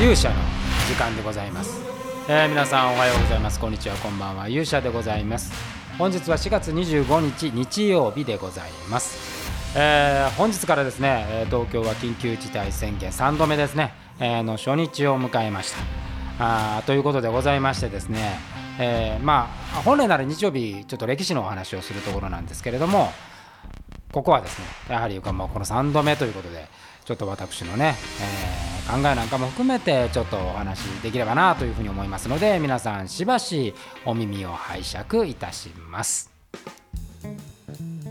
勇者の時間でございます、えー、皆さんおはようございます。こんにちはこんばんは。勇者でございます。本日は4月25日日曜日でございます、えー、本日からですね東京は緊急事態宣言3度目ですね、えー、の初日を迎えました。あということでございましてですね、えー、まあ本来なら日曜日ちょっと歴史のお話をするところなんですけれどもここはですねやはりこの3度目ということでちょっと私のね、えー、考えなんかも含めてちょっとお話できればなというふうに思いますので皆さんしばしお耳を拝借いたします。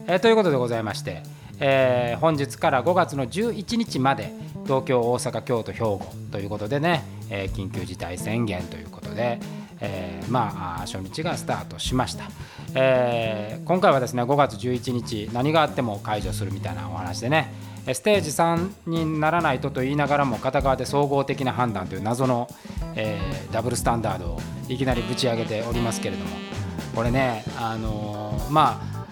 えー、ということでございまして、えー、本日から5月の11日まで東京大阪京都兵庫ということでね、えー、緊急事態宣言ということで、えー、まあ初日がスタートしました、えー、今回はですね5月11日何があっても解除するみたいなお話でねステージ3にならないとと言いながらも片側で総合的な判断という謎の、えー、ダブルスタンダードをいきなりぶち上げておりますけれども。これね、あのー、まあ、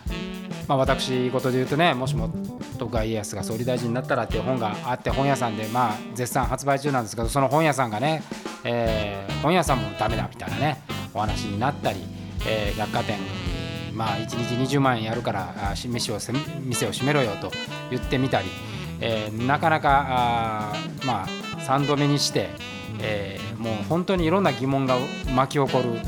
まあ、私事で言うとねもしも徳川家康が総理大臣になったらっていう本があって本屋さんで、まあ、絶賛発売中なんですけどその本屋さんがね、えー、本屋さんもダメだみたいなねお話になったり、えー、百貨店まあ、1日20万円やるから飯を店を閉めろよと言ってみたり、えー、なかなかあ、まあ、3度目にして、えー、もう本当にいろんな疑問が巻き起こる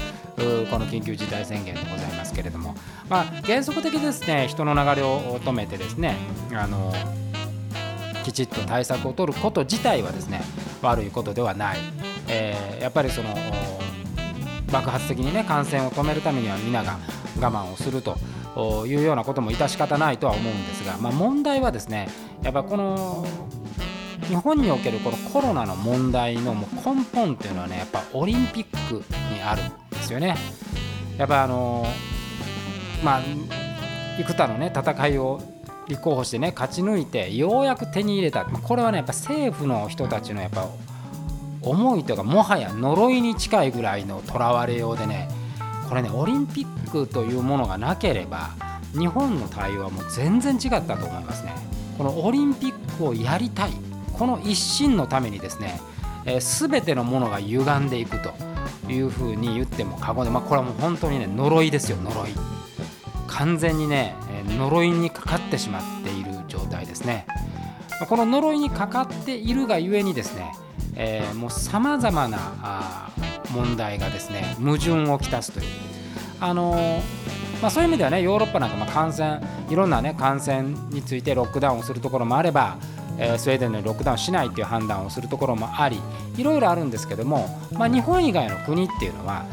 この緊急事態宣言でございますけれども、まあ、原則的ですね人の流れを止めてですねあのきちっと対策を取ること自体はですね悪いことではない、えー、やっぱりその爆発的にね感染を止めるためには皆が我慢をすると。いうようなことも致し方ないとは思うんですが、まあ、問題はですねやっぱこの日本におけるこのコロナの問題のもう根本っていうのはねやっぱオリンピックにあるんですよね。やっぱあのまあ幾多のね戦いを立候補してね勝ち抜いてようやく手に入れたこれはねやっぱ政府の人たちのやっぱ思いというかもはや呪いに近いぐらいのとらわれようでねこれねオリンピックというものがなければ日本の対応はもう全然違ったと思いますね。このオリンピックをやりたいこの一心のためにですね、えー、全てのものが歪んでいくというふうに言っても過言で、まあ、これはもう本当にね呪いですよ呪い完全にね呪いにかかってしまっている状態ですねこの呪いにかかっているがゆえにですね、えー、もうさまざまなあ問題がですね矛盾をきたすという、あの、まあ、そういう意味ではねヨーロッパなんかま感染いろんなね感染についてロックダウンをするところもあれば、えー、スウェーデンのロックダウンしないっていう判断をするところもありいろいろあるんですけども、まあ、日本以外の国っていうのは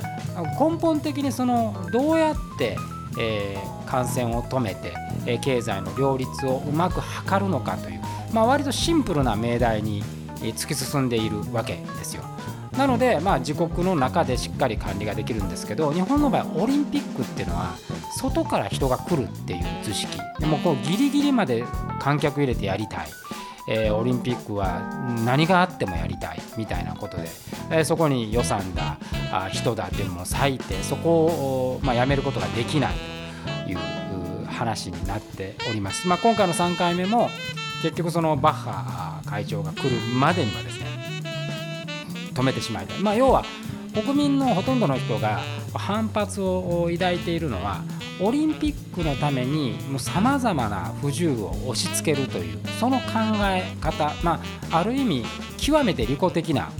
根本的にそのどうやって、えー、感染を止めて、え、経済の両立をうまく図るのかという、まあ、割とシンプルな命題に突き進んでいるわけですよ。なので、まあ、自国の中でしっかり管理ができるんですけど日本の場合オリンピックっていうのは外から人が来るっていう図式。でもこうギリギリまで観客入れてやりたい、えー、オリンピックは何があってもやりたいみたいなことで、えー、そこに予算だあ人だっていうのも割いてそこを、まあ、やめることができないという話になっております。まあ、今回の3回目も結局そのバッハ会長が来るまでにはです止めてしまいたい、まあ、要は国民のほとんどの人が反発を抱いているのはオリンピックのためにさまざまな不自由を押し付けるというその考え方、まあ、ある意味極めて利己的な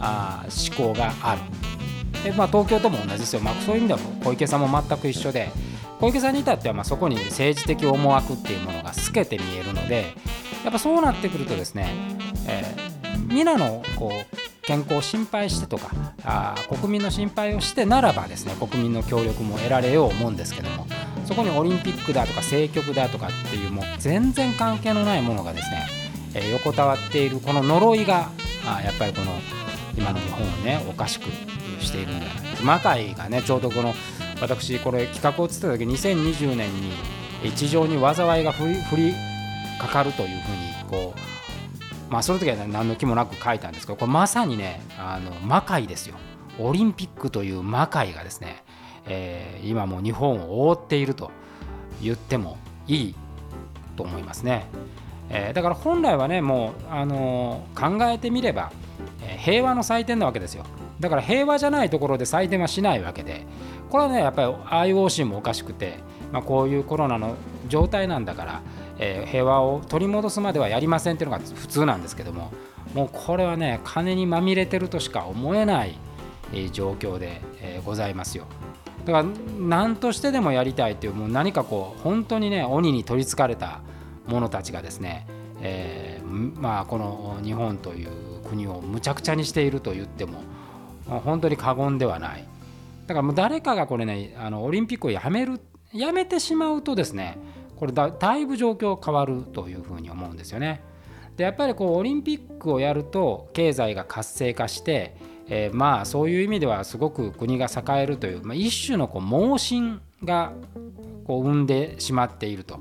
あ思考がある。で、まあ、東京とも同じですよ、まあ、そういう意味では小池さんも全く一緒で小池さんに至ってはまあそこに政治的思惑っていうものが透けて見えるのでやっぱそうなってくるとですね、えー、皆のこう健康を心配してとかあ国民の心配をしてならばですね国民の協力も得られよう思うんですけどもそこにオリンピックだとか政局だとかっていうもう全然関係のないものがですね、えー、横たわっているこの呪いがあやっぱりこの今の日本をねおかしくしているんだ魔界がねちょうどこの私これ企画をつった時2020年に地上に災いが降り降りかかるというふうにこうまあ、その時は何の気もなく書いたんですけどこれまさにねあの魔界ですよ。オリンピックという魔界がですね、えー、今も日本を覆っていると言ってもいいと思いますね、えー、だから本来はねもう、あのー、考えてみればえ平和の祭典なわけですよ。だから平和じゃないところで祭典はしないわけでこれはねやっぱり IOC もおかしくて、まあ、こういうコロナの状態なんだから、えー、平和を取り戻すまではやりませんっていうのが普通なんですけどももうこれはね金にまみれてるとしか思えない、状況で、えー、ございますよ。だから何としてでもやりたいっていうもう何かこう本当にね鬼に取りつかれた者たちがですね、えー、まあこの日本という国をむちゃくちゃにしていると言っても本当に過言ではないだからもう誰かがこれねあのオリンピックをやめるやめてしまうとですねこれだだいぶ状況変わるというふうに思うんですよね。でやっぱりこうオリンピックをやると経済が活性化して、えー、まあそういう意味ではすごく国が栄えるという、まあ、一種のこう盲信がこう生んでしまっていると。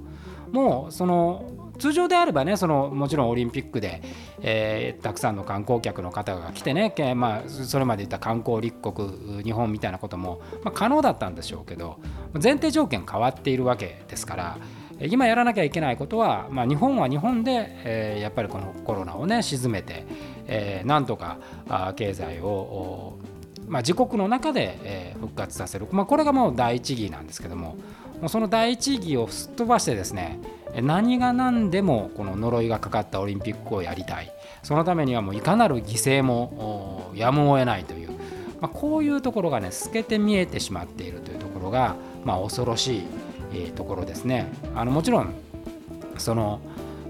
もうその通常であればねそのもちろんオリンピックで、えー、たくさんの観光客の方が来てね、まあ、それまで言った観光立国日本みたいなことも、まあ、可能だったんでしょうけど前提条件変わっているわけですから今やらなきゃいけないことは、まあ、日本は日本で、え、やっぱりこのコロナをね沈めて、えー、なんとかあ経済をまあ、自国の中で、え、復活させる、まあ、これがもう第一義なんですけどももうその第一義をすっ飛ばしてですね何が何でもこの呪いがかかったオリンピックをやりたい。そのためにはもういかなる犠牲もやむを得ないという、まあ、こういうところがね透けて見えてしまっているというところが、まあ、恐ろしい、えー、ところですね。あのもちろんその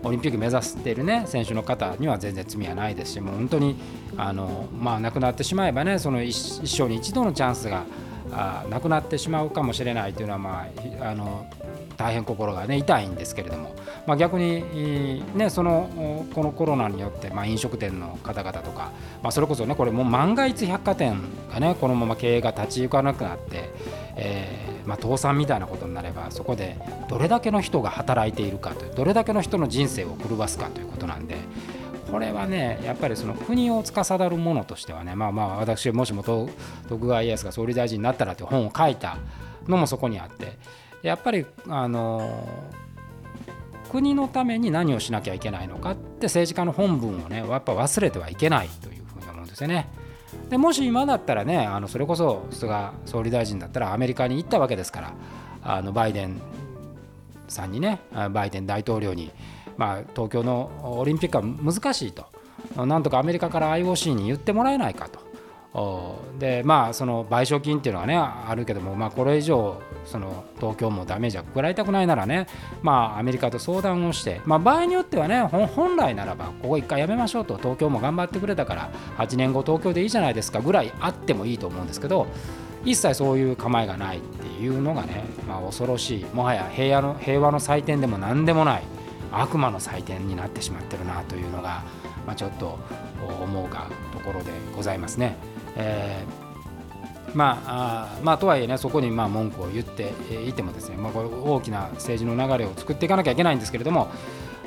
オリンピック目指している、ね、選手の方には全然罪はないですしもう本当にあの、まあ、亡くなってしまえばねその一生に一度のチャンスがあなくなってしまうかもしれないというのは、まあ、あの大変心が、ね、痛いんですけれども、まあ、逆に、ね、そのこのコロナによって、まあ、飲食店の方々とか、まあ、それこそねこれもう万が一百貨店がねこのまま経営が立ち行かなくなって、えーまあ、倒産みたいなことになればそこでどれだけの人が働いているかというどれだけの人の人生を狂わすかということなんで。これはねやっぱりその国を司るものとしてはねまあまあ私もしも徳川家康が総理大臣になったらという本を書いたのもそこにあってやっぱりあの国のために何をしなきゃいけないのかって政治家の本文をねやっぱ忘れてはいけないというふうに思うんですよね。でもし今だったらねあのそれこそ菅総理大臣だったらアメリカに行ったわけですからあのバイデンさんにねバイデン大統領に、まあ、東京のオリンピックは難しいと。なんとかアメリカから IOC に言ってもらえないかと。でまあその賠償金っていうのはねあるけども、まあ、これ以上その東京もダメージは食らいたくないならね、まあ、アメリカと相談をして、まあ、場合によってはね本来ならばここ一回やめましょうと東京も頑張ってくれたから8年後東京でいいじゃないですかぐらいあってもいいと思うんですけど一切そういう構えがないっていうのがね、まあ、恐ろしいもはや平和の平和の祭典でも何でもない悪魔の祭典になってしまってるなというのが、まあ、ちょっと思うかところでございますね。えー、まああまあとはいえねそこにまあ文句を言っていてもですね、まあ、これ大きな政治の流れを作っていかなきゃいけないんですけれども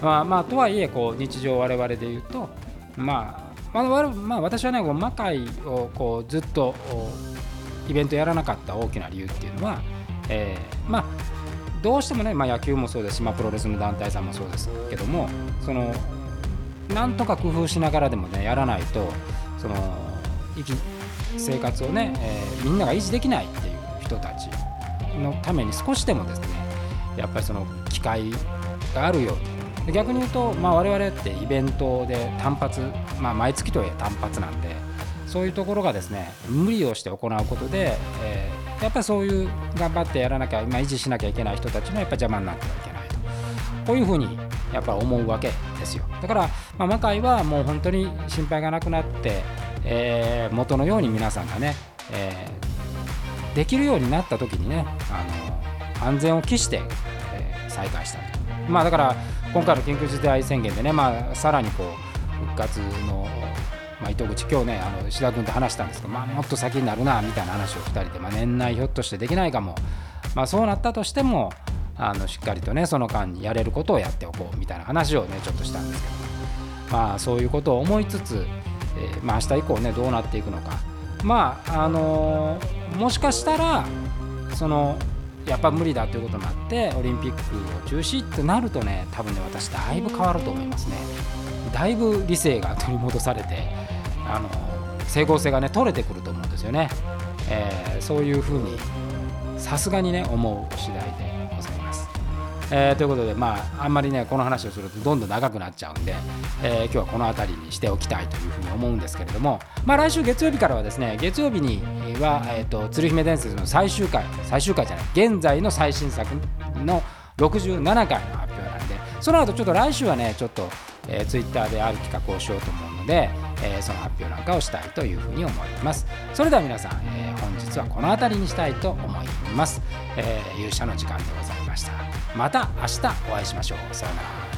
まあまあとはいえこう日常我々で言うとまあまあ、まあ、私はねこう魔界をこうずっとイベントやらなかった大きな理由っていうのは、えー、まあどうしてもね、まあ、野球もそうですし、まあ、プロレスの団体さんもそうですけどもそのなんとか工夫しながらでもねやらないとその生き生活をね、えー、みんなが維持できないっていう人たちのために少しでもですねやっぱりその機会があるように。逆に言うと、まあ、我々ってイベントで単発、まあ、毎月とはいえ単発なんでそういうところがですね無理をして行うことで、えー、やっぱりそういう頑張ってやらなきゃ、まあ、維持しなきゃいけない人たちのやっぱ邪魔になってはいけないと。こういうふうにやっぱ思うわけですよ。だから、まあ、魔界はもう本当に心配がなくなってえー、元のように皆さんがね、えー、できるようになった時にねあの安全を期して、えー、再開したと。まあ、だから今回の緊急事態宣言でね、まあ、さらにこう復活の、まあ、糸口、今日ね、あの石田君と話したんですけど、まあ、もっと先になるなみたいな話を2人で、まあ、年内ひょっとしてできないかも、まあ、そうなったとしてもあのしっかりとねその間にやれることをやっておこうみたいな話をねちょっとしたんですけど、まあ、そういうことを思いつつ、えー、まあ、明日以降ねどうなっていくのか。まああのー、もしかしたらそのやっぱ無理だということになってオリンピックを中止ってなるとね多分ね私だいぶ変わると思いますね。だいぶ理性が取り戻されてあの整合性がね取れてくると思うんですよね、えー、そういうふうにさすがにね思う次第で、えー、ということでまああんまりねこの話をするとどんどん長くなっちゃうんで、えー、今日はこの辺りにしておきたいというふうに思うんですけれどもまあ来週月曜日からはですね月曜日には、えーと、鶴姫伝説の最終回最終回じゃない現在の最新作の67回の発表なんでその後ちょっと来週はねちょっと、えー、ツイッターである企画をしようと思うので、えー、その発表なんかをしたいというふうに思います。それでは皆さん、えー、本日はこの辺りにしたいと思います、えー、勇者の時間でございました。また明日お会いしましょう。さようなら。